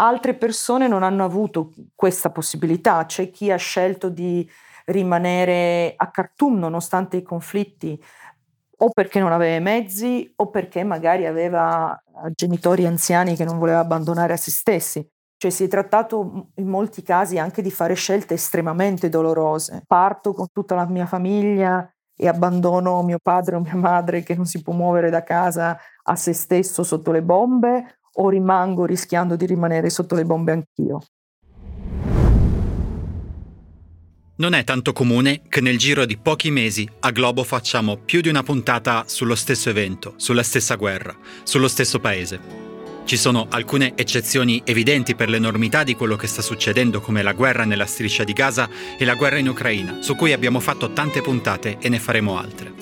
Altre persone non hanno avuto questa possibilità, c'è chi ha scelto di rimanere a Khartoum nonostante i conflitti o perché non aveva mezzi o perché magari aveva genitori anziani che non voleva abbandonare a se stessi. Cioè si è trattato in molti casi anche di fare scelte estremamente dolorose. Parto con tutta la mia famiglia e abbandono mio padre o mia madre che non si può muovere da casa a se stesso sotto le bombe o rimango rischiando di rimanere sotto le bombe anch'io. Non è tanto comune che nel giro di pochi mesi a Globo facciamo più di una puntata sullo stesso evento, sulla stessa guerra, sullo stesso paese. Ci sono alcune eccezioni evidenti per l'enormità di quello che sta succedendo, come la guerra nella striscia di Gaza e la guerra in Ucraina, su cui abbiamo fatto tante puntate e ne faremo altre.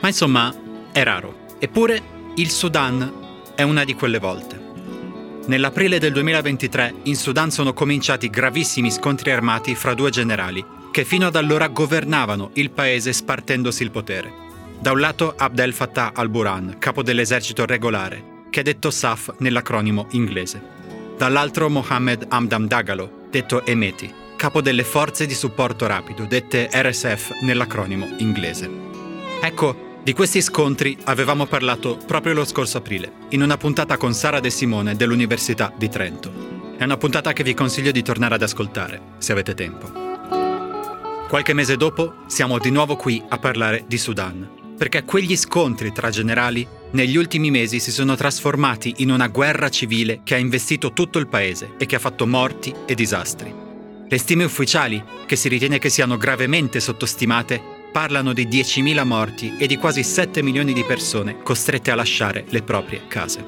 Ma insomma, è raro. Eppure, il Sudan è una di quelle volte. Nell'aprile del 2023 in Sudan sono cominciati gravissimi scontri armati fra due generali, che fino ad allora governavano il paese spartendosi il potere. Da un lato Abdel Fattah al-Burhan, capo dell'esercito regolare, che è detto SAF nell'acronimo inglese. Dall'altro Mohammed Hamdam Dagalo, detto Emeti, capo delle forze di supporto rapido, dette RSF nell'acronimo inglese. Ecco, di questi scontri avevamo parlato proprio lo scorso aprile, in una puntata con Sara De Simone dell'Università di Trento. È una puntata che vi consiglio di tornare ad ascoltare, se avete tempo. Qualche mese dopo siamo di nuovo qui a parlare di Sudan, perché quegli scontri tra generali negli ultimi mesi si sono trasformati in una guerra civile che ha investito tutto il paese e che ha fatto morti e disastri. Le stime ufficiali, che si ritiene che siano gravemente sottostimate, parlano di 10.000 morti e di quasi 7 milioni di persone costrette a lasciare le proprie case.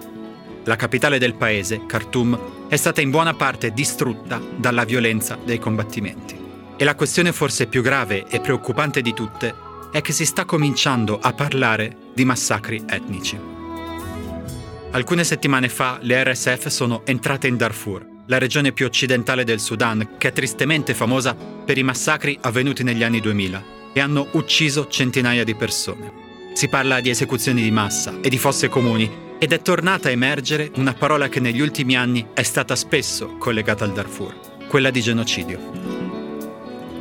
La capitale del paese, Khartoum, è stata in buona parte distrutta dalla violenza dei combattimenti. E la questione forse più grave e preoccupante di tutte è che si sta cominciando a parlare di massacri etnici. Alcune settimane fa le RSF sono entrate in Darfur, la regione più occidentale del Sudan, che è tristemente famosa per i massacri avvenuti negli anni 2000 e hanno ucciso centinaia di persone. Si parla di esecuzioni di massa e di fosse comuni ed è tornata a emergere una parola che negli ultimi anni è stata spesso collegata al Darfur, quella di genocidio.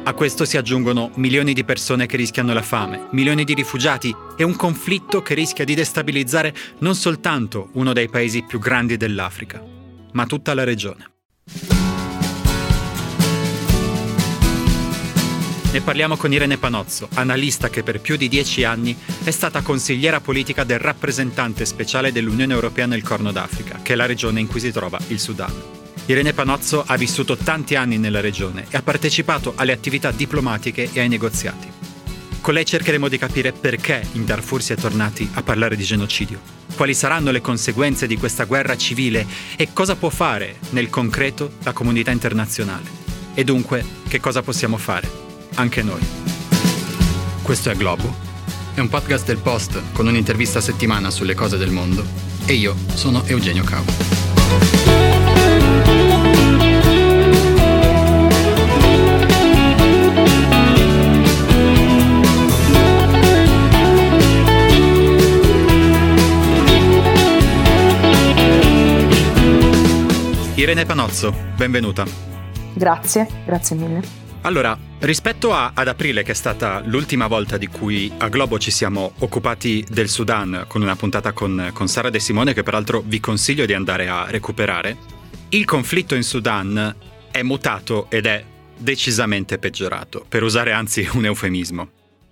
A questo si aggiungono milioni di persone che rischiano la fame, milioni di rifugiati e un conflitto che rischia di destabilizzare non soltanto uno dei paesi più grandi dell'Africa, ma tutta la regione. Ne parliamo con Irene Panozzo, analista che per più di dieci anni è stata consigliera politica del rappresentante speciale dell'Unione Europea nel Corno d'Africa, che è la regione in cui si trova il Sudan. Irene Panozzo ha vissuto tanti anni nella regione e ha partecipato alle attività diplomatiche e ai negoziati. Con lei cercheremo di capire perché in Darfur si è tornati a parlare di genocidio, quali saranno le conseguenze di questa guerra civile e cosa può fare nel concreto la comunità internazionale. E dunque che cosa possiamo fare, anche noi. Questo è Globo, è un podcast del Post con un'intervista a settimana sulle cose del mondo e io sono Eugenio Cavo. Irene Panozzo, benvenuta. Grazie, grazie mille. Allora, rispetto a, ad aprile, che è stata l'ultima volta di cui a Globo ci siamo occupati del Sudan, con una puntata con, con Sara De Simone, che peraltro vi consiglio di andare a recuperare, il conflitto in Sudan è mutato ed è decisamente peggiorato, per usare anzi un eufemismo.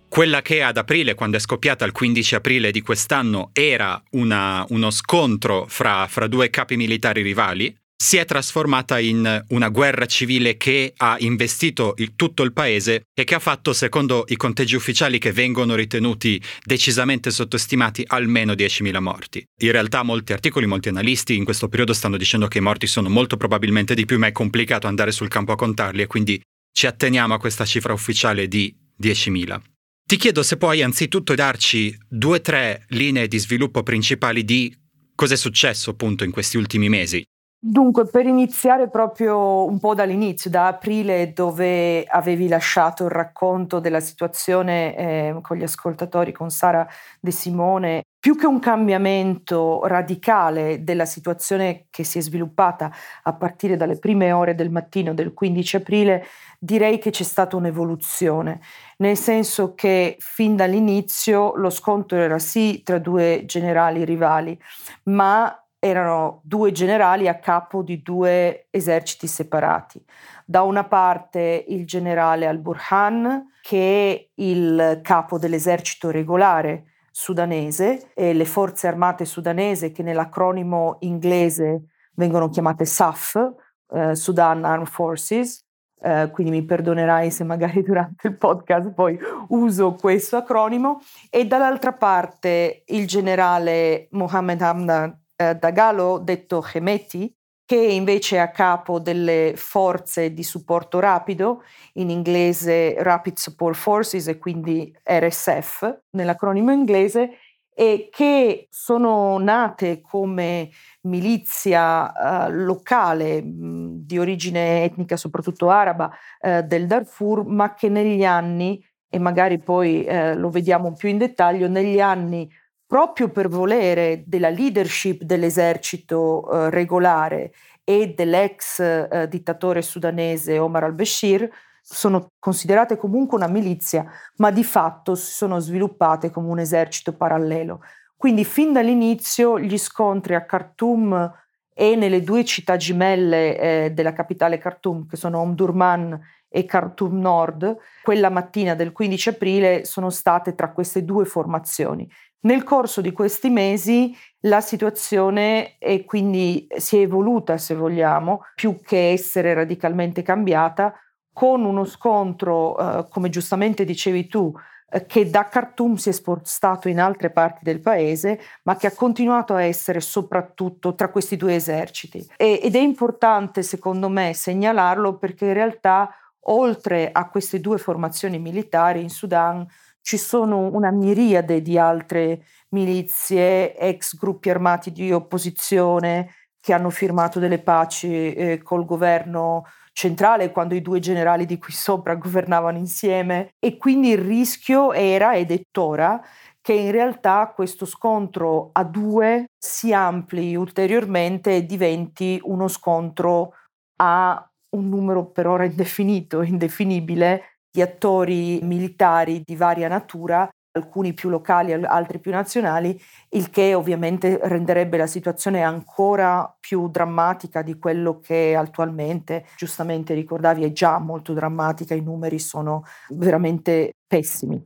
Quella che ad aprile, quando è scoppiata il 15 aprile di quest'anno, era una, uno scontro fra, fra due capi militari rivali, si è trasformata in una guerra civile che ha investito il, tutto il paese e che ha fatto, secondo i conteggi ufficiali che vengono ritenuti decisamente sottostimati, almeno 10.000 morti. In realtà molti articoli, molti analisti in questo periodo stanno dicendo che i morti sono molto probabilmente di più, ma è complicato andare sul campo a contarli e quindi ci atteniamo a questa cifra ufficiale di 10.000. Ti chiedo se puoi anzitutto darci due o tre linee di sviluppo principali di cosa è successo appunto in questi ultimi mesi Dunque, per iniziare proprio un po' dall'inizio, da aprile, dove avevi lasciato il racconto della situazione eh, con gli ascoltatori, con Sara De Simone, più che un cambiamento radicale della situazione che si è sviluppata a partire dalle prime ore del mattino del 15 aprile, direi che c'è stata un'evoluzione, nel senso che fin dall'inizio lo scontro era sì tra due generali rivali, ma erano due generali a capo di due eserciti separati. Da una parte il generale al-Burhan, che è il capo dell'esercito regolare sudanese, e le forze armate sudanese, che nell'acronimo inglese vengono chiamate SAF, eh, Sudan Armed Forces, Uh, quindi mi perdonerai se magari durante il podcast poi uso questo acronimo, e dall'altra parte il generale Mohammed Hamdan eh, Dagalo, detto Hemeti, che invece è a capo delle forze di supporto rapido, in inglese Rapid Support Forces e quindi RSF nell'acronimo inglese, e che sono nate come milizia uh, locale mh, di origine etnica, soprattutto araba, uh, del Darfur, ma che negli anni, e magari poi uh, lo vediamo più in dettaglio, negli anni proprio per volere della leadership dell'esercito eh, regolare e dell'ex eh, dittatore sudanese Omar al-Bashir, sono considerate comunque una milizia, ma di fatto si sono sviluppate come un esercito parallelo. Quindi fin dall'inizio gli scontri a Khartoum e nelle due città gemelle eh, della capitale Khartoum, che sono Omdurman e Khartoum Nord, quella mattina del 15 aprile sono state tra queste due formazioni. Nel corso di questi mesi la situazione è quindi si è evoluta, se vogliamo, più che essere radicalmente cambiata, con uno scontro, eh, come giustamente dicevi tu, eh, che da Khartoum si è spostato in altre parti del paese, ma che ha continuato a essere soprattutto tra questi due eserciti. E, ed è importante, secondo me, segnalarlo perché in realtà, oltre a queste due formazioni militari in Sudan, ci sono una miriade di altre milizie, ex gruppi armati di opposizione che hanno firmato delle paci eh, col governo centrale quando i due generali di qui sopra governavano insieme. E quindi il rischio era ed è tuttora che in realtà questo scontro a due si ampli ulteriormente e diventi uno scontro a un numero per ora indefinito, indefinibile, di attori militari di varia natura, alcuni più locali, altri più nazionali, il che ovviamente renderebbe la situazione ancora più drammatica di quello che attualmente, giustamente ricordavi, è già molto drammatica, i numeri sono veramente pessimi.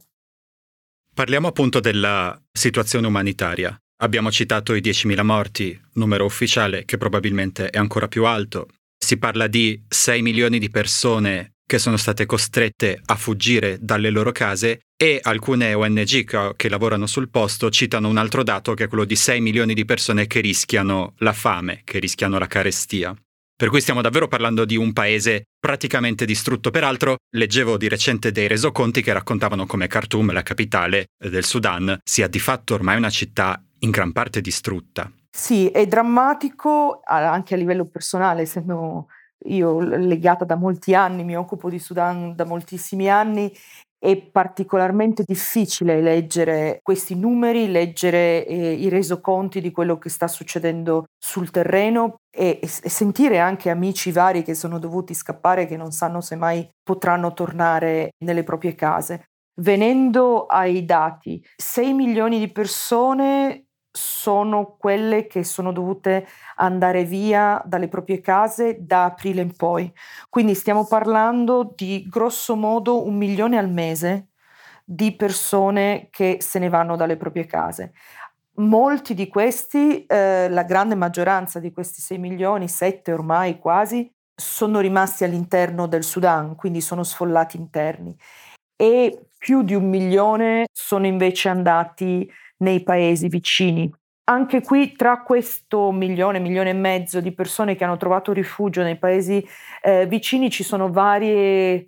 Parliamo appunto della situazione umanitaria. Abbiamo citato i 10.000 morti, numero ufficiale che probabilmente è ancora più alto. Si parla di 6 milioni di persone che sono state costrette a fuggire dalle loro case e alcune ONG che lavorano sul posto citano un altro dato che è quello di 6 milioni di persone che rischiano la fame, che rischiano la carestia. Per cui stiamo davvero parlando di un paese praticamente distrutto. Peraltro, leggevo di recente dei resoconti che raccontavano come Khartoum, la capitale del Sudan, sia di fatto ormai una città in gran parte distrutta. Sì, è drammatico anche a livello personale, essendo io legata da molti anni, mi occupo di Sudan da moltissimi anni, è particolarmente difficile leggere questi numeri, leggere eh, i resoconti di quello che sta succedendo sul terreno e, e, sentire anche amici vari che sono dovuti scappare, che non sanno se mai potranno tornare nelle proprie case. Venendo ai dati, 6 milioni di persone sono quelle che sono dovute andare via dalle proprie case da aprile in poi. Quindi stiamo parlando di grosso modo un milione al mese di persone che se ne vanno dalle proprie case. Molti di questi, eh, la grande maggioranza di questi 6 milioni, 7 ormai quasi, sono rimasti all'interno del Sudan, quindi sono sfollati interni. E più di un milione sono invece andati nei paesi vicini. Anche qui tra questo milione, milione e mezzo di persone che hanno trovato rifugio nei paesi eh, vicini ci sono varie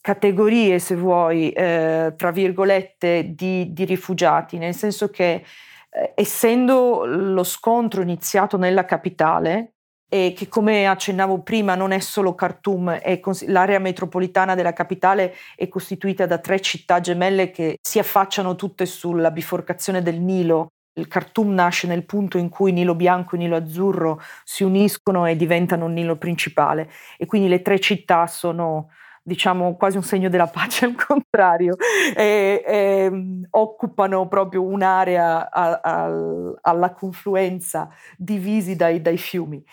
categorie, se vuoi, eh, tra virgolette, di, di, rifugiati, nel senso che eh, essendo lo scontro iniziato nella capitale, e che come accennavo prima non è solo Khartoum, è cons- l'area metropolitana della capitale è costituita da tre città gemelle che si affacciano tutte sulla biforcazione del Nilo. Il Khartoum nasce nel punto in cui Nilo Bianco e Nilo Azzurro si uniscono e diventano un Nilo principale e quindi le tre città sono diciamo quasi un segno della pace al contrario, e, e, occupano proprio un'area a, a, alla confluenza divisi dai, dai fiumi.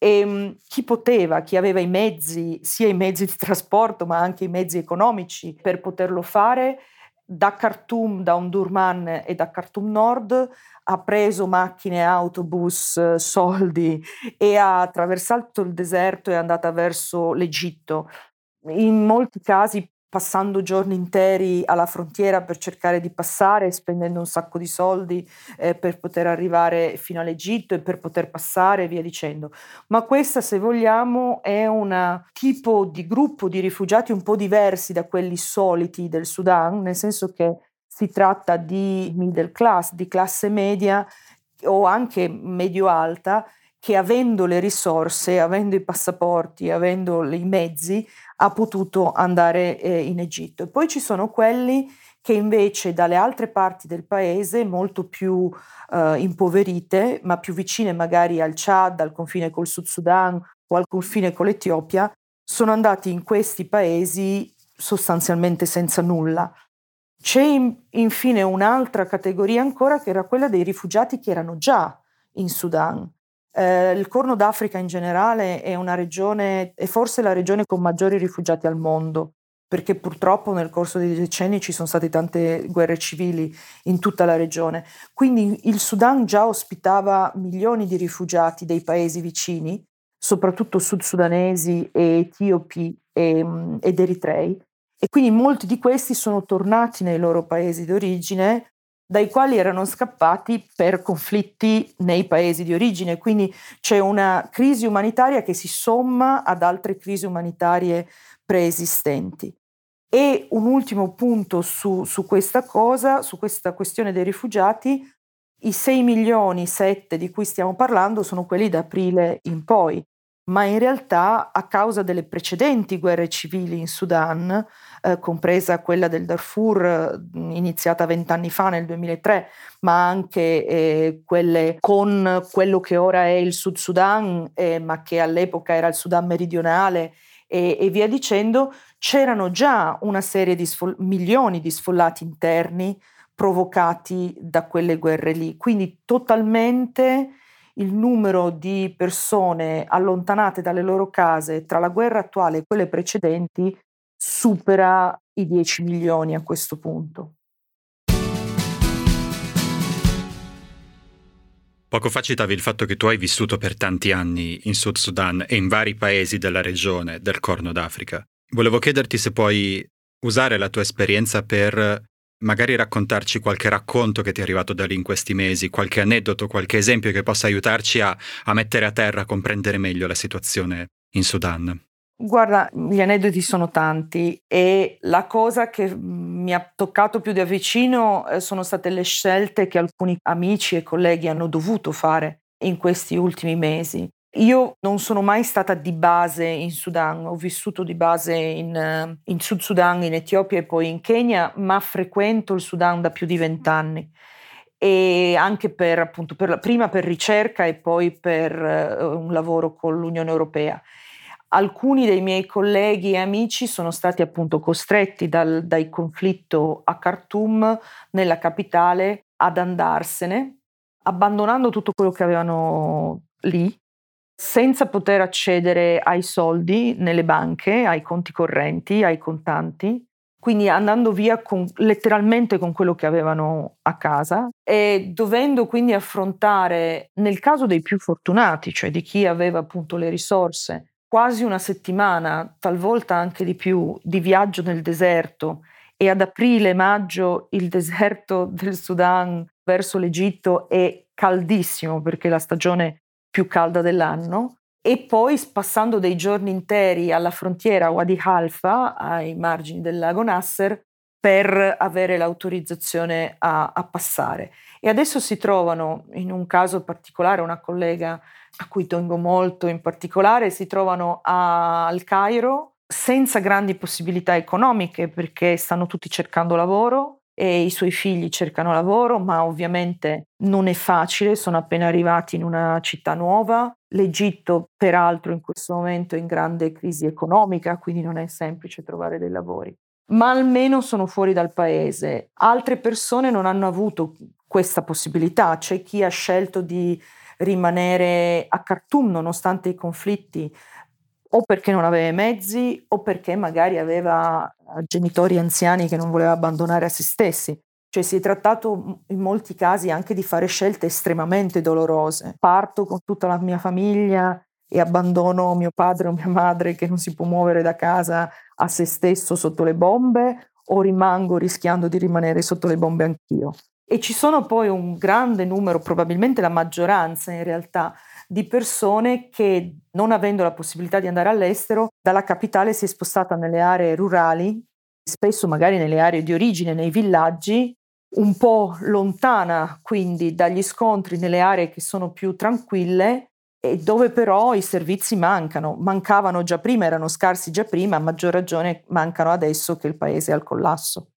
E chi poteva, chi aveva i mezzi, sia i mezzi di trasporto ma anche i mezzi economici per poterlo fare, da Khartoum, da Omdurman e da Khartoum Nord ha preso macchine, autobus, soldi e ha attraversato il deserto e è andata verso l'Egitto in molti casi passando giorni interi alla frontiera per cercare di passare, spendendo un sacco di soldi eh, per poter arrivare fino all'Egitto e per poter passare e via dicendo. Ma questa, se vogliamo, è un tipo di gruppo di rifugiati un po' diversi da quelli soliti del Sudan, nel senso che si tratta di middle class, di classe media o anche medio-alta, che avendo le risorse, avendo i passaporti, avendo i mezzi, ha potuto andare eh, in Egitto. E poi ci sono quelli che invece dalle altre parti del paese, molto più eh, impoverite, ma più vicine magari al Chad, al confine col Sud Sudan o al confine con l'Etiopia, sono andati in questi paesi sostanzialmente senza nulla. C'è in, infine un'altra categoria ancora che era quella dei rifugiati che erano già in Sudan eh, il Corno d'Africa in generale è una regione, è forse la regione con maggiori rifugiati al mondo, perché purtroppo nel corso dei decenni ci sono state tante guerre civili in tutta la regione. Quindi il Sudan già ospitava milioni di rifugiati dei paesi vicini, soprattutto sud-sudanesi e etiopi e, ed eritrei, e quindi molti di questi sono tornati nei loro paesi d'origine dai quali erano scappati per conflitti nei paesi di origine. Quindi c'è una crisi umanitaria che si somma ad altre crisi umanitarie preesistenti. E un ultimo punto su, su questa cosa, su questa questione dei rifugiati, i 6 milioni 7 di cui stiamo parlando sono quelli da aprile in poi, ma in realtà a causa delle precedenti guerre civili in Sudan, eh, compresa quella del Darfur iniziata vent'anni fa nel 2003, ma anche eh, quelle con quello che ora è il Sud Sudan, eh, ma che all'epoca era il Sudan meridionale e, e via dicendo, c'erano già una serie di sfol- milioni di sfollati interni provocati da quelle guerre lì, quindi totalmente il numero di persone allontanate dalle loro case tra la guerra attuale e quelle precedenti supera i 10 milioni a questo punto. Poco fa citavi il fatto che tu hai vissuto per tanti anni in Sud Sudan e in vari paesi della regione del Corno d'Africa. Volevo chiederti se puoi usare la tua esperienza per magari raccontarci qualche racconto che ti è arrivato da lì in questi mesi, qualche aneddoto, qualche esempio che possa aiutarci a, a mettere a terra, a comprendere meglio la situazione in Sudan. Guarda, gli aneddoti sono tanti e la cosa che mi ha toccato più da vicino eh, sono state le scelte che alcuni amici e colleghi hanno dovuto fare in questi ultimi mesi. Io non sono mai stata di base in Sudan, ho vissuto di base in, eh, in Sud Sudan, in Etiopia e poi in Kenya, ma frequento il Sudan da più di vent'anni. E anche per, appunto, per, prima per ricerca e poi per uh, un lavoro con l'Unione Europea. Alcuni dei miei colleghi e amici sono stati appunto costretti dal, dal conflitto a Khartoum, nella capitale, ad andarsene, abbandonando tutto quello che avevano lì senza poter accedere ai soldi nelle banche, ai conti correnti, ai contanti, quindi andando via con, letteralmente con quello che avevano a casa e dovendo quindi affrontare, nel caso dei più fortunati, cioè di chi aveva appunto le risorse, quasi una settimana, talvolta anche di più, di viaggio nel deserto e ad aprile-maggio il deserto del Sudan verso l'Egitto è caldissimo perché la stagione più calda dell'anno e poi passando dei giorni interi alla frontiera Wadi Halfa, ai margini del lago Nasser, per avere l'autorizzazione a, a passare. e adesso si trovano, in un caso particolare, una collega a cui tengo molto in particolare, si trovano a, al Cairo senza grandi possibilità economiche perché stanno tutti cercando lavoro e i suoi figli cercano lavoro, ma ovviamente non è facile, sono appena arrivati in una città nuova. L'Egitto, peraltro, in questo momento è in grande crisi economica, quindi non è semplice trovare dei lavori. Ma almeno sono fuori dal paese. Altre persone non hanno avuto questa possibilità, c'è chi ha scelto di rimanere a Khartoum nonostante i conflitti o perché non aveva i mezzi o perché magari aveva eh, genitori anziani che non voleva abbandonare a se stessi. Cioè si è trattato in molti casi anche di fare scelte estremamente dolorose. Parto con tutta la mia famiglia e abbandono mio padre o mia madre che non si può muovere da casa a se stesso sotto le bombe o rimango rischiando di rimanere sotto le bombe anch'io. E ci sono poi un grande numero, probabilmente la maggioranza in realtà, di persone che non avendo la possibilità di andare all'estero, dalla capitale si è spostata nelle aree rurali, spesso magari nelle aree di origine, nei villaggi, un po' lontana quindi dagli scontri nelle aree che sono più tranquille e dove però i servizi mancano, mancavano già prima, erano scarsi già prima, a maggior ragione mancano adesso che il paese è al collasso.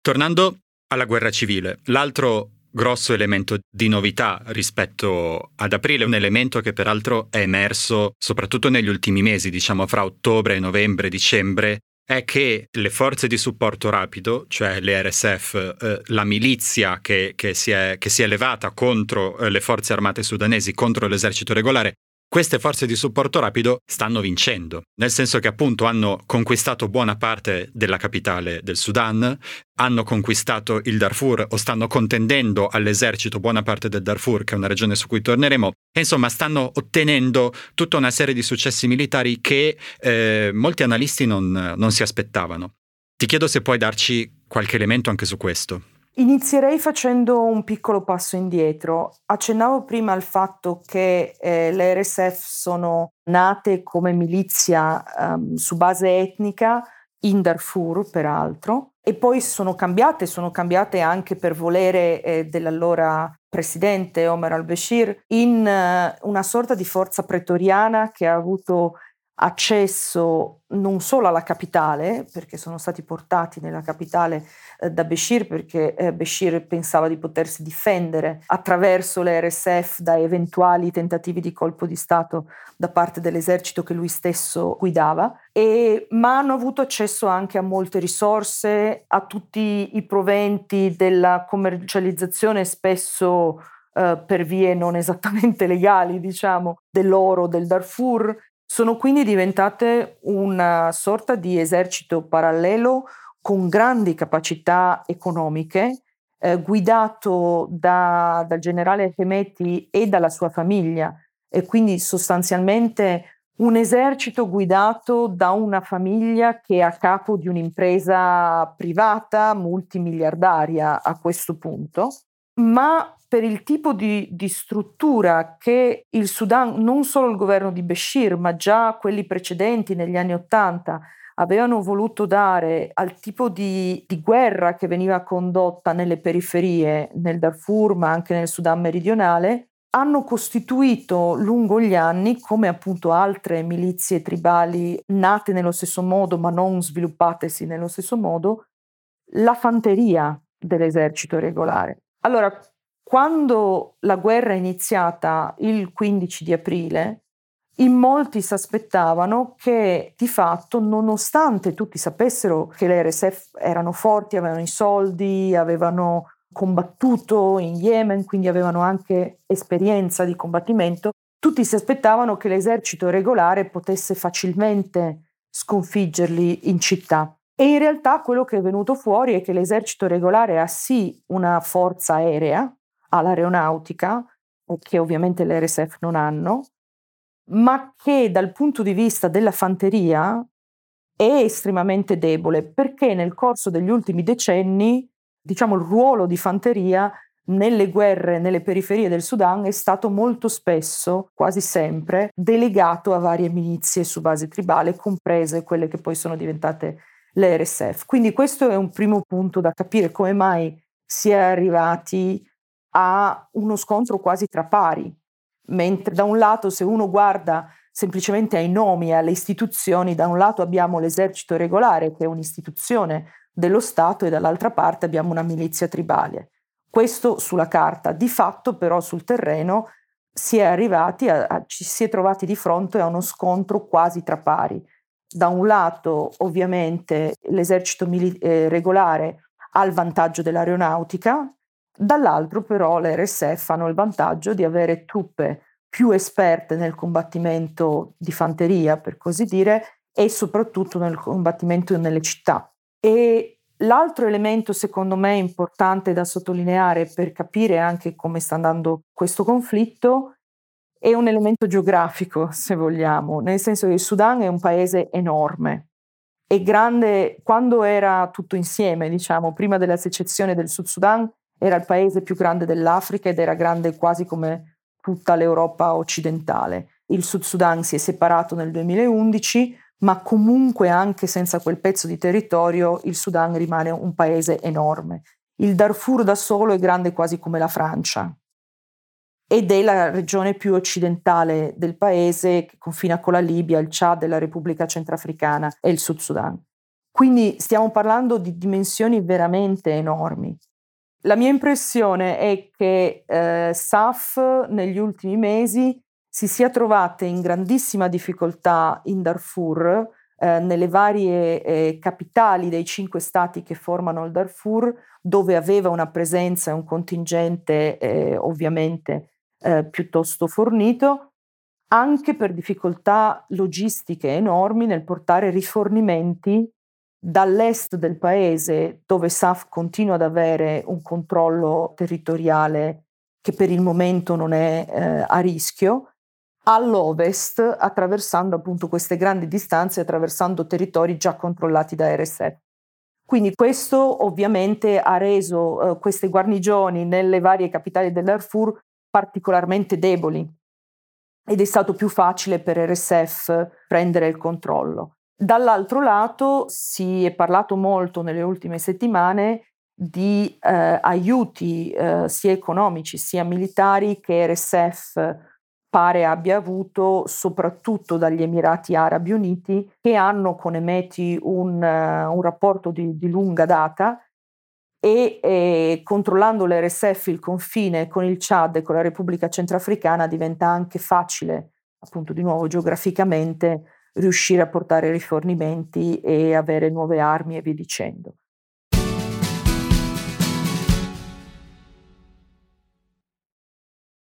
Tornando alla guerra civile, l'altro grosso elemento di novità rispetto ad aprile, un elemento che peraltro è emerso soprattutto negli ultimi mesi, diciamo fra ottobre, novembre, dicembre, è che le forze di supporto rapido, cioè le RSF, eh, la milizia che, che, si è, che, si è, levata contro eh, le forze armate sudanesi, contro l'esercito regolare, queste forze di supporto rapido stanno vincendo, nel senso che appunto hanno conquistato buona parte della capitale del Sudan, hanno conquistato il Darfur o stanno contendendo all'esercito buona parte del Darfur, che è una regione su cui torneremo, e insomma stanno ottenendo tutta una serie di successi militari che eh, molti analisti non, non si aspettavano. Ti chiedo se puoi darci qualche elemento anche su questo. Inizierei facendo un piccolo passo indietro. Accennavo prima al fatto che eh, le RSF sono nate come milizia um, su base etnica in Darfur, peraltro, e poi sono cambiate, sono cambiate anche per volere eh, dell'allora presidente Omar al-Bashir in uh, una sorta di forza pretoriana che ha avuto accesso non solo alla capitale, perché sono stati portati nella capitale eh, da Bashir, perché eh, Bashir pensava di potersi difendere attraverso le RSF da eventuali tentativi di colpo di Stato da parte dell'esercito che lui stesso guidava, e, ma hanno avuto accesso anche a molte risorse, a tutti i proventi della commercializzazione spesso Uh, per vie non esattamente legali, diciamo, dell'oro del Darfur, sono quindi diventate una sorta di esercito parallelo con grandi capacità economiche, eh, guidato da, dal generale Hemeti e dalla sua famiglia, e quindi sostanzialmente un esercito guidato da una famiglia che è a capo di un'impresa privata multimiliardaria a questo punto, ma per il tipo di, di, struttura che il Sudan, non solo il governo di Bashir, ma già quelli precedenti negli anni Ottanta, avevano voluto dare al tipo di, di, guerra che veniva condotta nelle periferie, nel Darfur, ma anche nel Sudan meridionale, hanno costituito lungo gli anni, come appunto altre milizie tribali nate nello stesso modo, ma non sviluppatesi nello stesso modo, la fanteria dell'esercito regolare. Allora, quando la guerra è iniziata il 15 di aprile, in molti si aspettavano che di fatto, nonostante tutti sapessero che le RSF erano forti, avevano i soldi, avevano combattuto in Yemen, quindi avevano anche esperienza di combattimento, tutti si aspettavano che l'esercito regolare potesse facilmente sconfiggerli in città. E in realtà quello che è venuto fuori è che l'esercito regolare ha sì una forza aerea, all'aeronautica, che ovviamente le RSF non hanno, ma che dal punto di vista della fanteria è estremamente debole perché nel corso degli ultimi decenni, diciamo, il ruolo di fanteria nelle guerre nelle periferie del Sudan è stato molto spesso, quasi sempre, delegato a varie milizie su base tribale, comprese quelle che poi sono diventate le RSF. Quindi questo è un primo punto da capire come mai si è arrivati a uno scontro quasi tra pari, mentre da un lato se uno guarda semplicemente ai nomi e alle istituzioni, da un lato abbiamo l'esercito regolare che è un'istituzione dello Stato e dall'altra parte abbiamo una milizia tribale. Questo sulla carta, di fatto però sul terreno si è arrivati a, a, ci si è trovati di fronte a uno scontro quasi tra pari. Da un lato ovviamente l'esercito mili- eh, regolare ha il vantaggio dell'aeronautica, dall'altro però le RSF hanno il vantaggio di avere truppe più esperte nel combattimento di fanteria, per così dire, e soprattutto nel combattimento nelle città. E l'altro elemento, secondo me, importante da sottolineare per capire anche come sta andando questo conflitto è un elemento geografico, se vogliamo, nel senso che il Sudan è un paese enorme. È grande quando era tutto insieme, diciamo, prima della secessione del Sud Sudan era il paese più grande dell'Africa ed era grande quasi come tutta l'Europa occidentale. Il Sud Sudan si è separato nel 2011, ma comunque anche senza quel pezzo di territorio il Sudan rimane un paese enorme. Il Darfur da solo è grande quasi come la Francia ed è la regione più occidentale del paese che confina con la Libia, il Chad, la Repubblica Centrafricana e il Sud Sudan. Quindi stiamo parlando di dimensioni veramente enormi. La mia impressione è che eh, SAF negli ultimi mesi si sia trovata in grandissima difficoltà in Darfur, eh, nelle varie eh, capitali dei cinque stati che formano il Darfur, dove aveva una presenza e un contingente eh, ovviamente eh, piuttosto fornito, anche per difficoltà logistiche enormi nel portare rifornimenti dall'est del paese, dove SAF continua ad avere un controllo territoriale che per il momento non è eh, a rischio, all'ovest, attraversando appunto queste grandi distanze, attraversando territori già controllati da RSF. Quindi questo ovviamente ha reso eh, queste guarnigioni nelle varie capitali dell'Arfur particolarmente deboli ed è stato più facile per RSF prendere il controllo. Dall'altro lato si è parlato molto nelle ultime settimane di eh, aiuti eh, sia economici sia militari che RSF pare abbia avuto soprattutto dagli Emirati Arabi Uniti che hanno con Emeti un, uh, un rapporto di, di, lunga data e eh, controllando l'RSF il confine con il Chad e con la Repubblica Centrafricana diventa anche facile, appunto di nuovo geograficamente, riuscire a portare rifornimenti e avere nuove armi e via dicendo.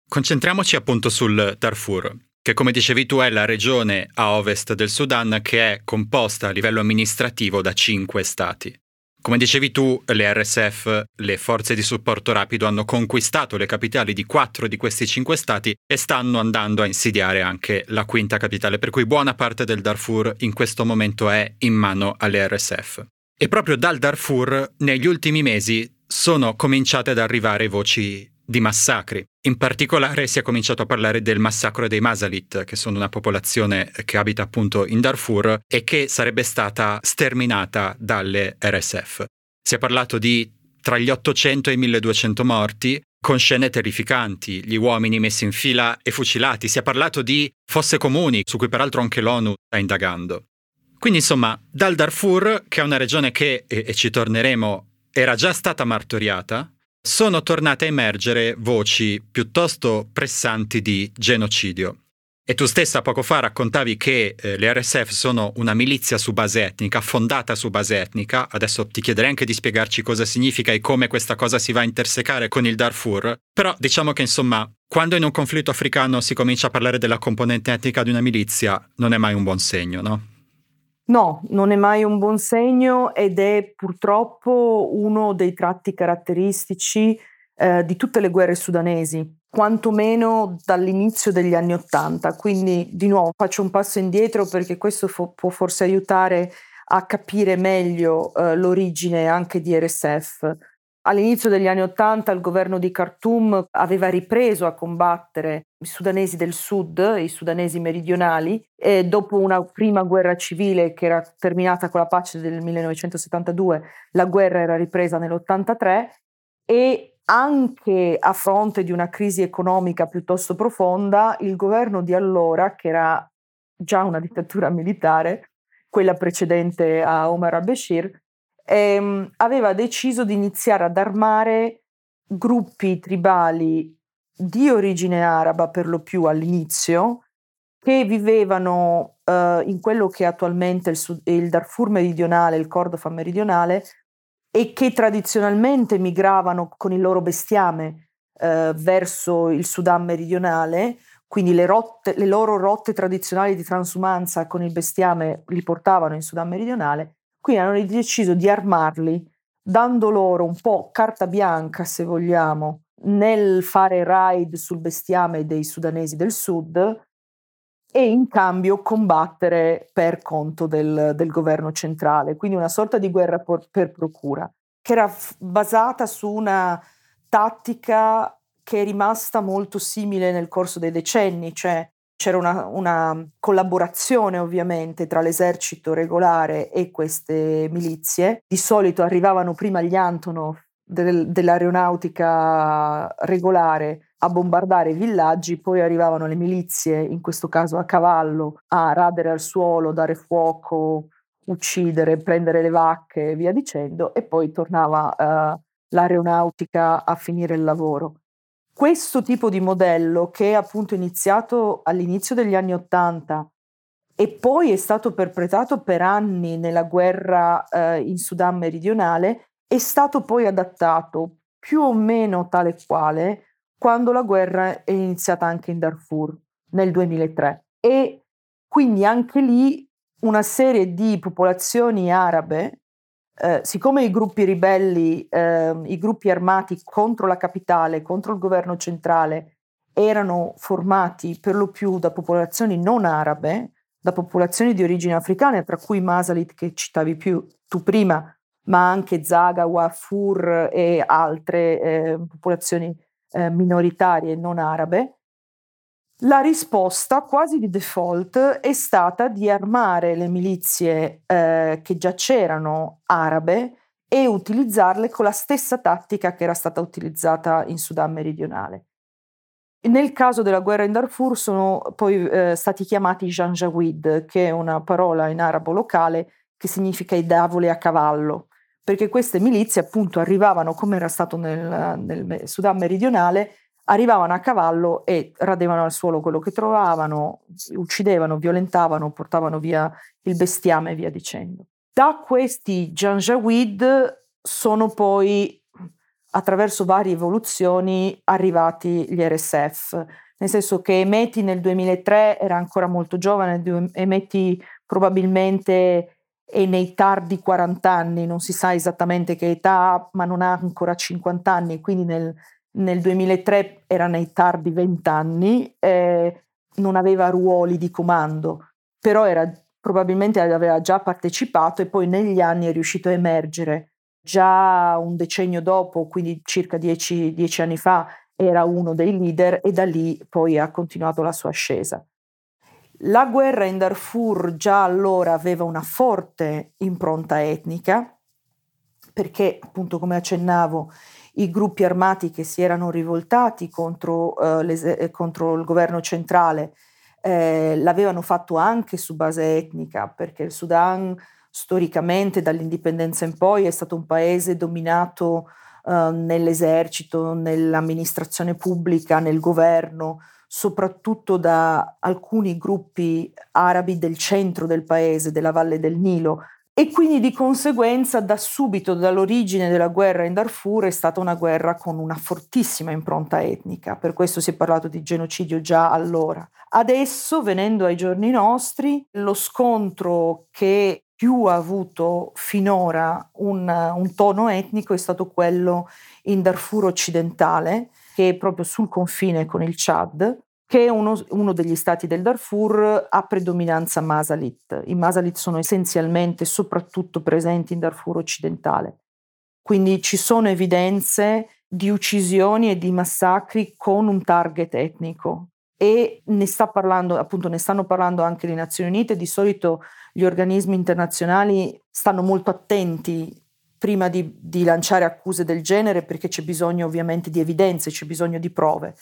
Concentriamoci appunto sul Darfur, che come dicevi tu è la regione a ovest del Sudan che è composta a livello amministrativo da cinque stati. Come dicevi tu, le RSF, le forze di supporto rapido, hanno conquistato le capitali di quattro di questi cinque stati e stanno andando a insidiare anche la quinta capitale, per cui buona parte del Darfur in questo momento è in mano alle RSF. E proprio dal Darfur, negli ultimi mesi, sono cominciate ad arrivare voci di massacri. In particolare si è cominciato a parlare del massacro dei Masalit, che sono una popolazione che abita appunto in Darfur e che sarebbe stata sterminata dalle RSF. Si è parlato di tra gli 800 e i 1200 morti, con scene terrificanti, gli uomini messi in fila e fucilati. Si è parlato di fosse comuni, su cui peraltro anche l'ONU sta indagando. Quindi insomma, dal Darfur, che è una regione che, e, e ci torneremo, era già stata martoriata, sono tornate a emergere voci piuttosto pressanti di genocidio. E tu stessa poco fa raccontavi che eh, le RSF sono una milizia su base etnica, fondata su base etnica. Adesso ti chiederei anche di spiegarci cosa significa e come questa cosa si va a intersecare con il Darfur. Però diciamo che insomma, quando in un conflitto africano si comincia a parlare della componente etnica di una milizia, non è mai un buon segno, no? No, non è mai un buon segno ed è purtroppo uno dei tratti caratteristici eh, di tutte le guerre sudanesi, quantomeno dall'inizio degli anni Ottanta. Quindi di nuovo faccio un passo indietro perché questo fo- può forse aiutare a capire meglio eh, l'origine anche di RSF. All'inizio degli anni Ottanta il governo di Khartoum aveva ripreso a combattere i sudanesi del sud, i sudanesi meridionali, e dopo una prima guerra civile che era terminata con la pace del 1972, la guerra era ripresa nell'83 e anche a fronte di una crisi economica piuttosto profonda, il governo di allora, che era già una dittatura militare, quella precedente a Omar al-Bashir, ehm, aveva deciso di iniziare ad armare gruppi tribali di origine araba per lo più all'inizio, che vivevano uh, in quello che attualmente il, Sud- il Darfur meridionale, il Kordofan meridionale, e che tradizionalmente migravano con il loro bestiame uh, verso il Sudan meridionale, quindi le, rotte, le loro rotte tradizionali di transumanza con il bestiame li portavano in Sudan meridionale, quindi hanno deciso di armarli, dando loro un po' carta bianca, se vogliamo, nel fare raid sul bestiame dei sudanesi del sud e in cambio combattere per conto del, del governo centrale, quindi una sorta di guerra por, per procura, che era f- basata su una tattica che è rimasta molto simile nel corso dei decenni, cioè c'era una, una, collaborazione ovviamente tra l'esercito regolare e queste milizie. Di solito arrivavano prima gli Antonov del, dell'aeronautica regolare a bombardare i villaggi, poi arrivavano le milizie, in questo caso a cavallo, a radere al suolo, dare fuoco, uccidere, prendere le vacche e via dicendo, e poi tornava uh, l'aeronautica a finire il lavoro. Questo tipo di modello, che è appunto iniziato all'inizio degli anni Ottanta e poi è stato perpetrato per anni nella guerra uh, in Sudan meridionale, è stato poi adattato più o meno tale quale quando la guerra è iniziata anche in Darfur nel 2003 e quindi anche lì una serie di popolazioni arabe, eh, siccome i gruppi ribelli, eh, i gruppi armati contro la capitale, contro il governo centrale, erano formati per lo più da popolazioni non arabe, da popolazioni di origine africana, tra cui Masalit che citavi più tu prima, ma anche Zagawa, Fur e altre eh, popolazioni eh, minoritarie non arabe, la risposta quasi di default è stata di armare le milizie eh, che già c'erano arabe e utilizzarle con la stessa tattica che era stata utilizzata in Sudan meridionale. Nel caso della guerra in Darfur sono poi eh, stati chiamati Janjaweed, che è una parola in arabo locale che significa i davole a cavallo, perché queste milizie appunto arrivavano, come era stato nel, nel Sudan meridionale, arrivavano a cavallo e radevano al suolo quello che trovavano, uccidevano, violentavano, portavano via il bestiame e via dicendo. Da questi Janjaweed sono poi, attraverso varie evoluzioni, arrivati gli RSF, nel senso che Emeti nel 2003 era ancora molto giovane, Emeti probabilmente e nei tardi 40 anni, non si sa esattamente che età ma non ha ancora 50 anni, quindi nel, nel 2003 era nei tardi 20 anni, eh, non aveva ruoli di comando, però era, probabilmente aveva già partecipato e poi negli anni è riuscito a emergere. Già un decennio dopo, quindi circa dieci, dieci anni fa, era uno dei leader e da lì poi ha continuato la sua ascesa. La guerra in Darfur già allora aveva una forte impronta etnica, perché appunto come accennavo i gruppi armati che si erano rivoltati contro, le, contro il governo centrale eh, l'avevano fatto anche su base etnica, perché il Sudan storicamente dall'indipendenza in poi è stato un paese dominato uh, nell'esercito, nell'amministrazione pubblica, nel governo, soprattutto da alcuni gruppi arabi del centro del paese, della valle del Nilo, e quindi di conseguenza da subito, dall'origine della guerra in Darfur, è stata una guerra con una fortissima impronta etnica, per questo si è parlato di genocidio già allora. Adesso, venendo ai giorni nostri, lo scontro che più ha avuto finora un, un tono etnico è stato quello in Darfur occidentale, che è proprio sul confine con il Chad, che è uno, uno, degli stati del Darfur a predominanza Masalit. I Masalit sono essenzialmente soprattutto presenti in Darfur occidentale. Quindi ci sono evidenze di uccisioni e di massacri con un target etnico e ne, sta parlando, appunto, ne stanno parlando anche le Nazioni Unite. Di solito gli organismi internazionali stanno molto attenti prima di, di, lanciare accuse del genere perché c'è bisogno ovviamente di evidenze, c'è bisogno di prove.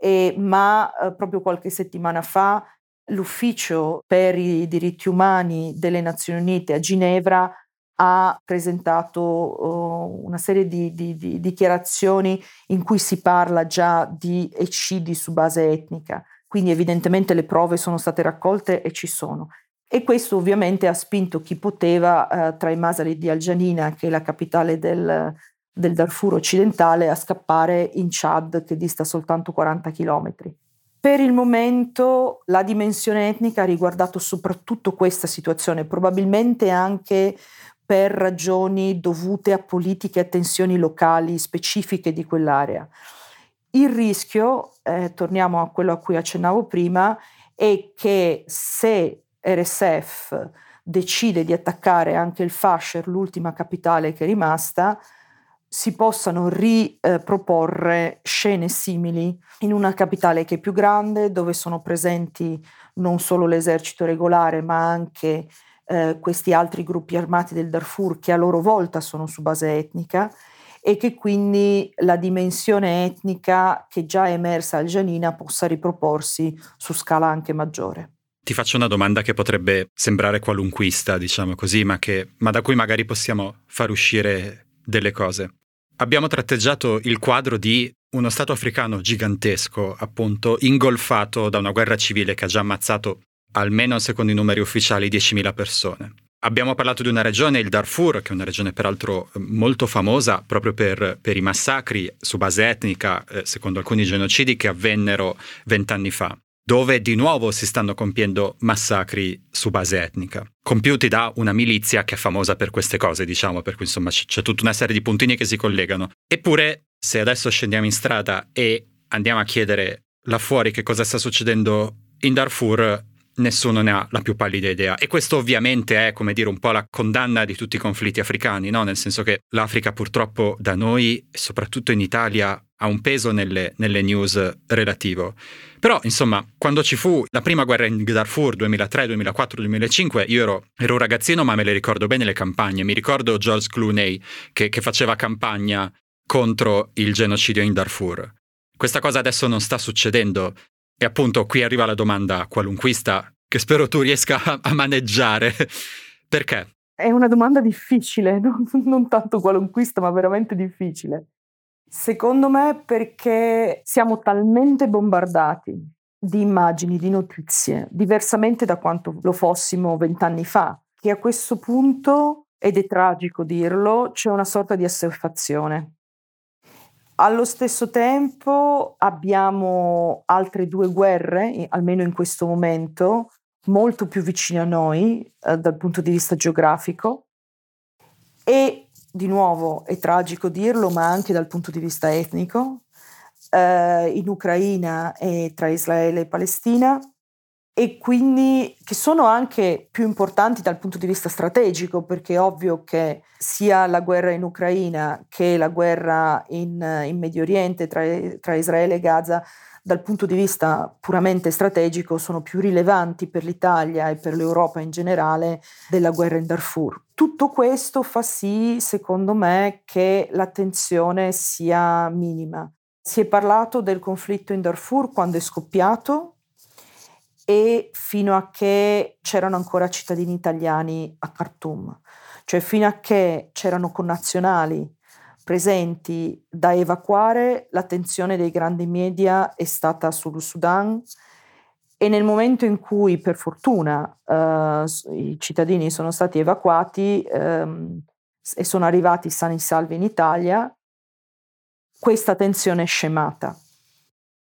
E, ma eh, proprio qualche settimana fa l'Ufficio per i diritti umani delle Nazioni Unite a Ginevra ha presentato uh, una serie di, di, di, dichiarazioni in cui si parla già di eccidi su base etnica, quindi evidentemente le prove sono state raccolte e ci sono. E questo ovviamente ha spinto chi poteva uh, tra i Masali di Al-Janina, che è la capitale del, del Darfur occidentale, a scappare in Chad, che dista soltanto 40 chilometri. Per il momento la dimensione etnica ha riguardato soprattutto questa situazione, probabilmente anche per ragioni dovute a politiche e tensioni locali specifiche di quell'area. Il rischio, eh, torniamo a quello a cui accennavo prima, è che se RSF decide di attaccare anche il Fasher, l'ultima capitale che è rimasta, si possano riproporre scene simili in una capitale che è più grande, dove sono presenti non solo l'esercito regolare, ma anche eh, questi altri gruppi armati del Darfur che a loro volta sono su base etnica e che quindi la dimensione etnica che già è emersa al Gianina possa riproporsi su scala anche maggiore. Ti faccio una domanda che potrebbe sembrare qualunquista, diciamo così, ma, che, ma da cui magari possiamo far uscire delle cose. Abbiamo tratteggiato il quadro di uno Stato africano gigantesco, appunto, ingolfato da una guerra civile che ha già ammazzato, almeno secondo i numeri ufficiali, 10.000 persone. Abbiamo parlato di una regione, il Darfur, che è una regione peraltro molto famosa proprio per, per i massacri su base etnica, eh, secondo alcuni genocidi che avvennero vent'anni fa dove di nuovo si stanno compiendo massacri su base etnica, compiuti da una milizia che è famosa per queste cose, diciamo, per cui insomma c'è tutta una serie di puntini che si collegano. Eppure, se adesso scendiamo in strada e andiamo a chiedere là fuori che cosa sta succedendo in Darfur, nessuno ne ha la più pallida idea. E questo ovviamente è, come dire, un po' la condanna di tutti i conflitti africani, no? Nel senso che l'Africa purtroppo da noi, soprattutto in Italia, ha un peso nelle, nelle, news relativo. Però, insomma, quando ci fu la prima guerra in Darfur 2003, 2004, 2005, io ero, ero un ragazzino, ma me le ricordo bene le campagne. Mi ricordo George Clooney che, che faceva campagna contro il genocidio in Darfur. Questa cosa adesso non sta succedendo. E appunto qui arriva la domanda qualunquista che spero tu riesca a, maneggiare. Perché? È una domanda difficile, non, non tanto qualunquista, ma veramente difficile. Secondo me perché siamo talmente bombardati di immagini, di notizie, diversamente da quanto lo fossimo vent'anni fa, che a questo punto, ed è tragico dirlo, c'è una sorta di assuefazione. Allo stesso tempo abbiamo altre due guerre, almeno in questo momento, molto più vicine a noi eh, dal punto di vista geografico e di nuovo è tragico dirlo, ma anche dal punto di vista etnico, eh, in Ucraina e tra Israele e Palestina, e quindi che sono anche più importanti dal punto di vista strategico, perché è ovvio che sia la guerra in Ucraina che la guerra in, in Medio Oriente tra, tra Israele e Gaza dal punto di vista puramente strategico sono più rilevanti per l'Italia e per l'Europa in generale della guerra in Darfur. Tutto questo fa sì, secondo me, che l'attenzione sia minima. Si è parlato del conflitto in Darfur quando è scoppiato e fino a che c'erano ancora cittadini italiani a Khartoum, cioè fino a che c'erano connazionali presenti da evacuare, l'attenzione dei grandi media è stata sul Sudan e nel momento in cui, per fortuna, eh, i cittadini sono stati evacuati ehm, e sono arrivati sani e salvi in Italia, questa tensione è scemata.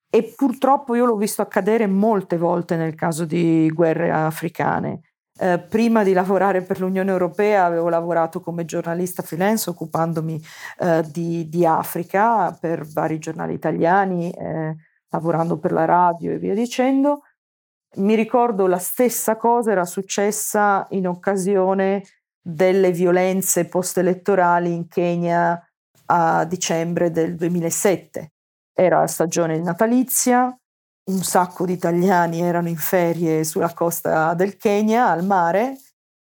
E purtroppo io l'ho visto accadere molte volte nel caso di guerre africane. Eh, prima di lavorare per l'Unione Europea avevo lavorato come giornalista freelance occupandomi eh, di, di, Africa per vari giornali italiani, eh, lavorando per la radio e via dicendo. Mi ricordo la stessa cosa era successa in occasione delle violenze post-elettorali in Kenya a dicembre del 2007. Era la stagione natalizia, un sacco di italiani erano in ferie sulla costa del Kenya, al mare,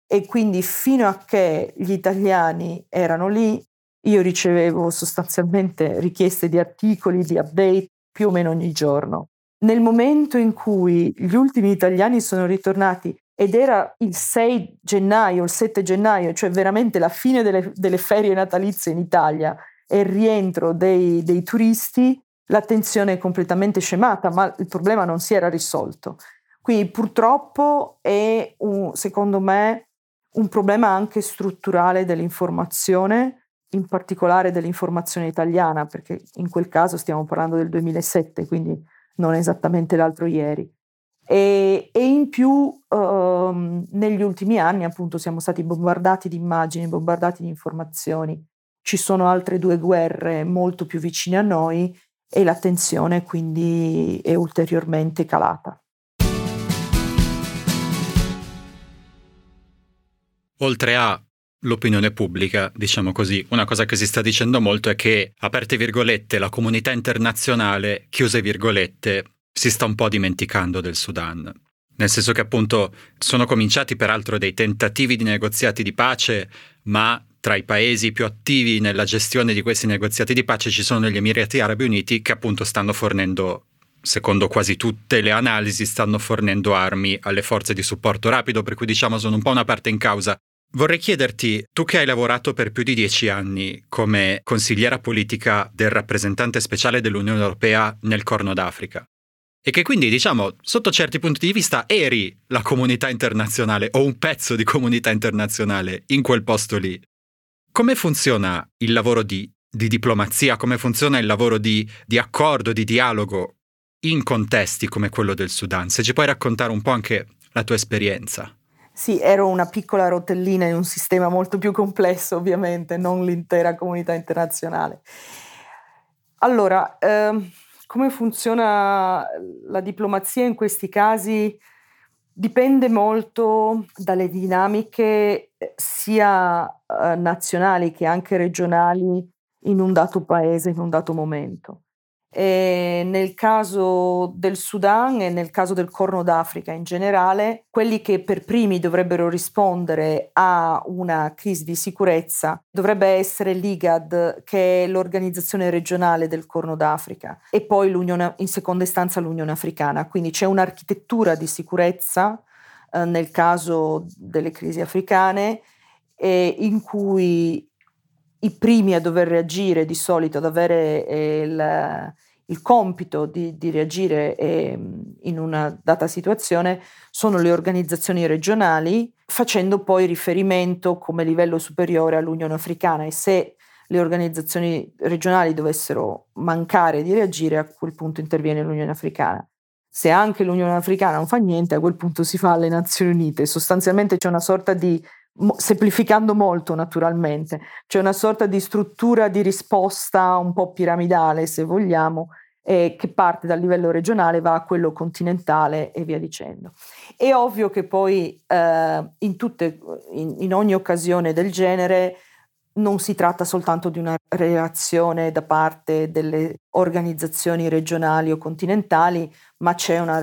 e quindi fino a che gli italiani erano lì io ricevevo sostanzialmente richieste di articoli, di update più o meno ogni giorno. Nel momento in cui gli ultimi italiani sono ritornati ed era il 6 gennaio, il 7 gennaio, cioè veramente la fine delle, delle ferie natalizie in Italia e il rientro dei, dei turisti, l'attenzione è completamente scemata, ma il problema non si era risolto. Quindi purtroppo è, un, secondo me, un problema anche strutturale dell'informazione, in particolare dell'informazione italiana, perché in quel caso stiamo parlando del 2007, quindi non esattamente l'altro ieri. E, e in più um, negli ultimi anni appunto siamo stati bombardati di immagini, bombardati di informazioni. Ci sono altre due guerre molto più vicine a noi e l'attenzione quindi è ulteriormente calata. Oltre a l'opinione pubblica, diciamo così, una cosa che si sta dicendo molto è che, aperte virgolette, la comunità internazionale, chiuse virgolette, si sta un po' dimenticando del Sudan. Nel senso che appunto sono cominciati peraltro dei tentativi di negoziati di pace, ma tra i paesi più attivi nella gestione di questi negoziati di pace ci sono gli Emirati Arabi Uniti che appunto stanno fornendo secondo quasi tutte le analisi, stanno fornendo armi alle forze di supporto rapido, per cui diciamo sono un po' una parte in causa. Vorrei chiederti, tu che hai lavorato per più di dieci anni come consigliera politica del rappresentante speciale dell'Unione Europea nel Corno d'Africa, e che quindi, diciamo, sotto certi punti di vista eri la comunità internazionale o un pezzo di comunità internazionale in quel posto lì. Come funziona il lavoro di, di diplomazia? Come funziona il lavoro di, di accordo, di dialogo in contesti come quello del Sudan? Se ci puoi raccontare un po' anche la tua esperienza. Sì, ero una piccola rotellina in un sistema molto più complesso, ovviamente, non l'intera comunità internazionale. Allora, ehm, come funziona la diplomazia in questi casi dipende molto dalle dinamiche eh, sia eh, nazionali che anche regionali in un dato paese, in un dato momento. E nel caso del Sudan e nel caso del Corno d'Africa in generale, quelli che per primi dovrebbero rispondere a una crisi di sicurezza dovrebbe essere l'IGAD, che è l'organizzazione regionale del Corno d'Africa, e poi in seconda istanza l'Unione Africana. Quindi c'è un'architettura di sicurezza eh, nel caso delle crisi africane in cui i primi a dover reagire di solito, ad avere eh, il, il, compito di, di reagire eh, in una data situazione, sono le organizzazioni regionali, facendo poi riferimento come livello superiore all'Unione Africana e se le organizzazioni regionali dovessero mancare di reagire, a quel punto interviene l'Unione Africana. Se anche l'Unione Africana non fa niente, a quel punto si fa alle Nazioni Unite. Sostanzialmente c'è una sorta di semplificando molto naturalmente, c'è una sorta di struttura di risposta un po' piramidale, se vogliamo, eh, che parte dal livello regionale, va a quello continentale e via dicendo. È ovvio che poi eh, in, tutte, in, in ogni occasione del genere non si tratta soltanto di una reazione da parte delle organizzazioni regionali o continentali, ma c'è una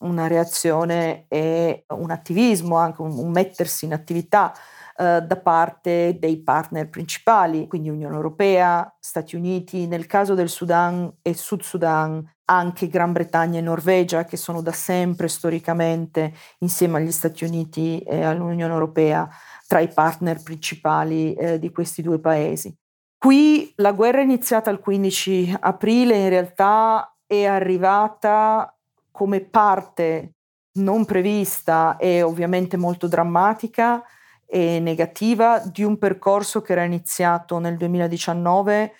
una reazione e un attivismo, anche un, un mettersi in attività eh, da parte dei partner principali, quindi Unione Europea, Stati Uniti, nel caso del Sudan e Sud Sudan anche Gran Bretagna e Norvegia, che sono da sempre storicamente insieme agli Stati Uniti e all'Unione Europea tra i partner principali eh, di questi due paesi. Qui la guerra è iniziata il 15 aprile, in realtà è arrivata come parte non prevista e ovviamente molto drammatica e negativa di un percorso che era iniziato nel 2019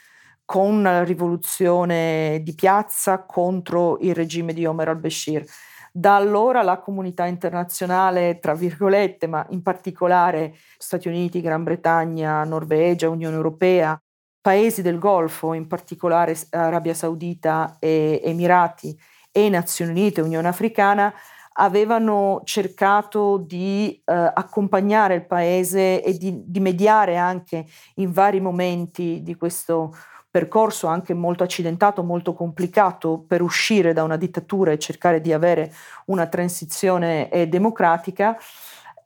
con la rivoluzione di piazza contro il regime di Omar al-Bashir. Da allora la comunità internazionale, tra virgolette, ma in particolare Stati Uniti, Gran Bretagna, Norvegia, Unione Europea, paesi del Golfo, in particolare Arabia Saudita e Emirati, e Nazioni Unite Unione Africana avevano cercato di eh, accompagnare il paese e di, di, mediare anche in vari momenti di questo percorso anche molto accidentato, molto complicato per uscire da una dittatura e cercare di avere una transizione eh, democratica.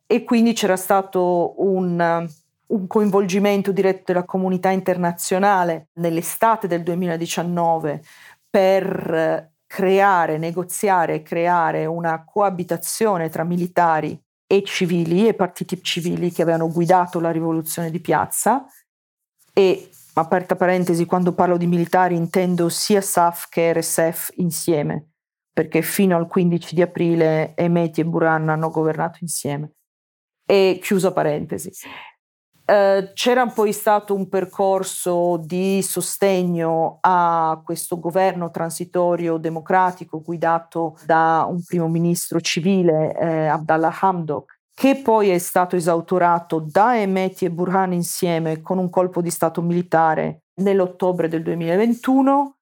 E quindi c'era stato un, un coinvolgimento diretto della comunità internazionale nell'estate del 2019 per creare, negoziare creare una coabitazione tra militari e civili e partiti civili che avevano guidato la rivoluzione di piazza e aperta parentesi, quando parlo di militari intendo sia SAF che RSF insieme, perché fino al 15 di aprile Emeti e Buran hanno governato insieme. E chiusa parentesi. Eh, c'era poi stato un percorso di sostegno a questo governo transitorio democratico guidato da un primo ministro civile, eh, Abdallah Hamdok, che poi è stato esautorato da Emeti e Burhan insieme con un colpo di Stato militare nell'ottobre del 2021.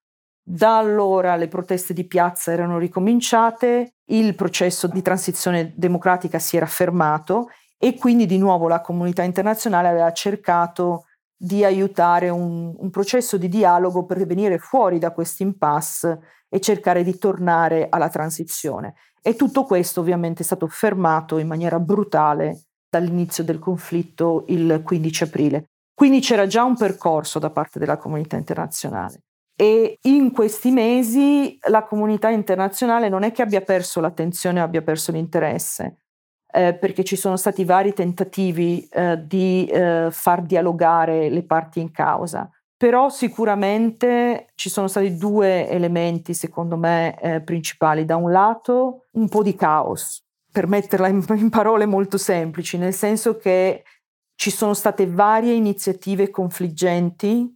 Da allora le proteste di piazza erano ricominciate, il processo di transizione democratica si era fermato e quindi di nuovo la comunità internazionale aveva cercato di aiutare un, un processo di dialogo per venire fuori da questo impasse e cercare di tornare alla transizione. E tutto questo ovviamente è stato fermato in maniera brutale dall'inizio del conflitto il 15 aprile. Quindi c'era già un percorso da parte della comunità internazionale. E in questi mesi la comunità internazionale non è che abbia perso l'attenzione o abbia perso l'interesse, eh, perché ci sono stati vari tentativi eh, di eh, far dialogare le parti in causa però sicuramente ci sono stati due elementi, secondo me, eh, principali. Da un lato, un po' di caos, per metterla in, in parole molto semplici, nel senso che ci sono state varie iniziative confliggenti.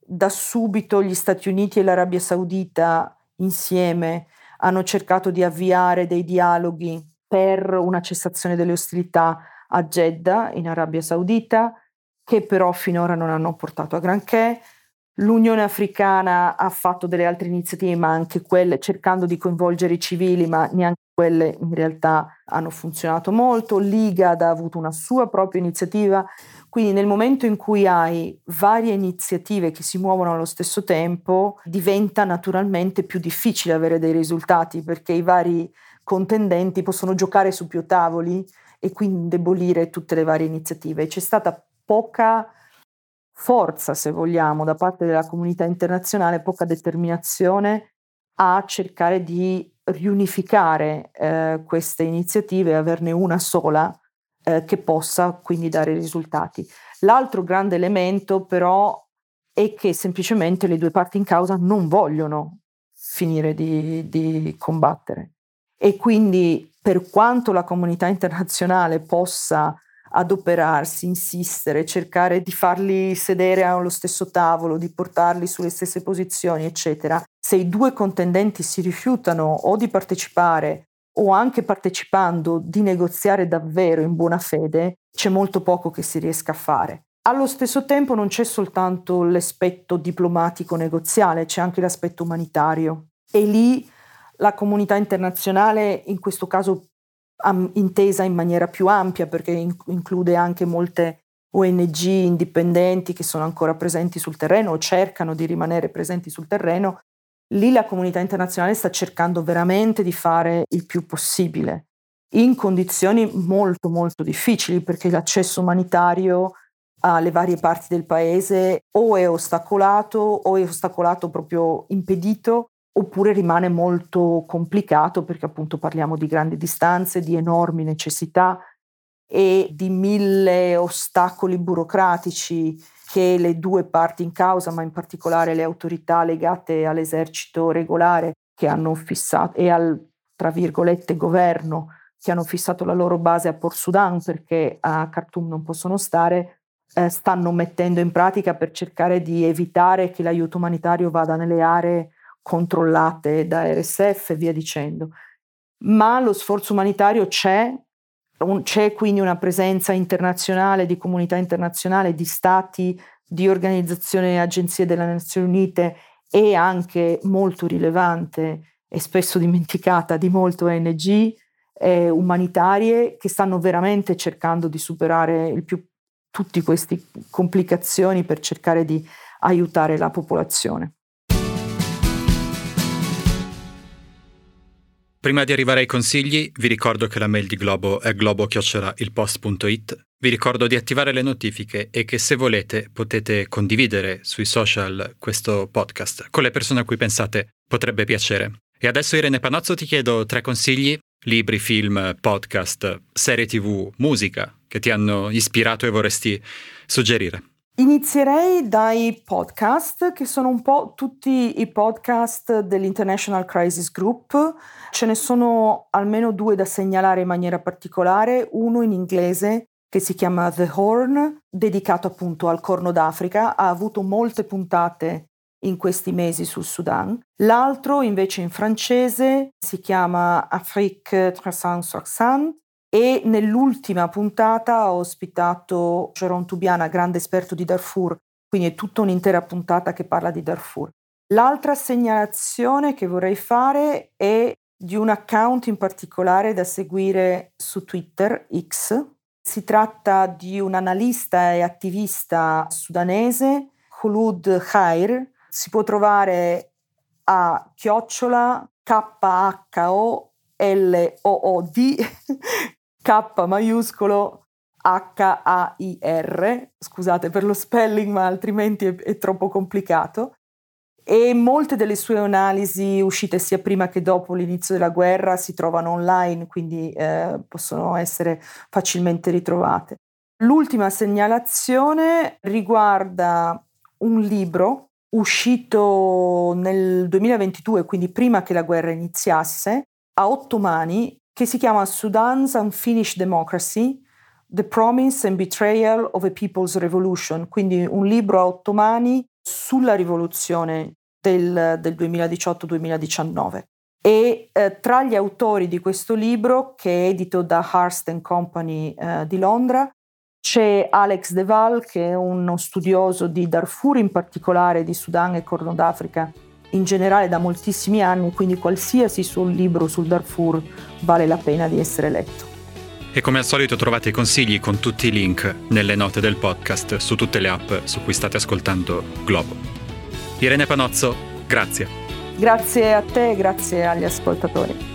Da subito gli Stati Uniti e l'Arabia Saudita insieme hanno cercato di avviare dei dialoghi per una cessazione delle ostilità a Jeddah in Arabia Saudita che però finora non hanno portato a granché. L'Unione Africana ha fatto delle altre iniziative, ma anche quelle cercando di coinvolgere i civili, ma neanche quelle in realtà hanno funzionato molto. L'IGAD ha avuto una sua propria iniziativa. Quindi nel momento in cui hai varie iniziative che si muovono allo stesso tempo, diventa naturalmente più difficile avere dei risultati perché i vari contendenti possono giocare su più tavoli e quindi indebolire tutte le varie iniziative. C'è stata poca forza, se vogliamo, da parte della comunità internazionale, poca determinazione a cercare di riunificare eh, queste iniziative e averne una sola eh, che possa quindi dare risultati. L'altro grande elemento però è che semplicemente le due parti in causa non vogliono finire di, di combattere e quindi per quanto la comunità internazionale possa adoperarsi, insistere, cercare di farli sedere allo stesso tavolo, di portarli sulle stesse posizioni, eccetera. Se i due contendenti si rifiutano o di partecipare o anche partecipando di negoziare davvero in buona fede, c'è molto poco che si riesca a fare. Allo stesso tempo non c'è soltanto l'aspetto diplomatico negoziale, c'è anche l'aspetto umanitario e lì la comunità internazionale in questo caso intesa in maniera più ampia perché include anche molte ONG indipendenti che sono ancora presenti sul terreno o cercano di rimanere presenti sul terreno, lì la comunità internazionale sta cercando veramente di fare il più possibile in condizioni molto molto difficili perché l'accesso umanitario alle varie parti del paese o è ostacolato o è ostacolato proprio impedito oppure rimane molto complicato perché appunto parliamo di grandi distanze, di enormi necessità e di mille ostacoli burocratici che le due parti in causa, ma in particolare le autorità legate all'esercito regolare che hanno fissato e al tra virgolette governo che hanno fissato la loro base a Port Sudan perché a Khartoum non possono stare, eh, stanno mettendo in pratica per cercare di evitare che l'aiuto umanitario vada nelle aree controllate da RSF e via dicendo. Ma lo sforzo umanitario c'è, un, c'è quindi una presenza internazionale, di comunità internazionale, di stati, di organizzazioni e agenzie delle Nazioni Unite e anche molto rilevante e spesso dimenticata di molte ONG eh, umanitarie che stanno veramente cercando di superare il più tutte queste complicazioni per cercare di aiutare la popolazione. Prima di arrivare ai consigli, vi ricordo che la mail di Globo è globo-ilpost.it. Vi ricordo di attivare le notifiche e che se volete potete condividere sui social questo podcast con le persone a cui pensate potrebbe piacere. E adesso Irene Panozzo ti chiedo tre consigli, libri, film, podcast, serie tv, musica che ti hanno ispirato e vorresti suggerire. Inizierei dai podcast, che sono un po' tutti i podcast dell'International Crisis Group. Ce ne sono almeno due da segnalare in maniera particolare, uno in inglese che si chiama The Horn, dedicato appunto al Corno d'Africa, ha avuto molte puntate in questi mesi sul Sudan. L'altro invece in francese si chiama Afrique 360 e nell'ultima puntata ho ospitato Jérôme Tubiana, grande esperto di Darfur, quindi è tutta un'intera puntata che parla di Darfur. L'altra segnalazione che vorrei fare è di un account in particolare da seguire su Twitter, X. Si tratta di un analista e attivista sudanese, Khulud Khair. Si può trovare a chiocciola K-H-O-L-O-O-D K maiuscolo H-A-I-R, scusate per lo spelling ma altrimenti è, è troppo complicato, e molte delle sue analisi uscite sia prima che dopo l'inizio della guerra si trovano online, quindi eh, possono essere facilmente ritrovate. L'ultima segnalazione riguarda un libro uscito nel 2022, quindi prima che la guerra iniziasse, a otto mani, che si chiama Sudan's Unfinished Democracy, The Promise and Betrayal of a People's Revolution, quindi un libro a otto mani sulla rivoluzione del, del 2018-2019. E eh, tra gli autori di questo libro, che è edito da Hearst Company eh, di Londra, c'è Alex Deval, che è uno studioso di Darfur, in particolare di Sudan e Corno d'Africa, in generale da moltissimi anni, quindi qualsiasi suo libro sul Darfur vale la pena di essere letto. E come al solito trovate i consigli con tutti i link nelle note del podcast su tutte le app su cui state ascoltando Globo. Irene Panozzo, grazie. Grazie a te e grazie agli ascoltatori.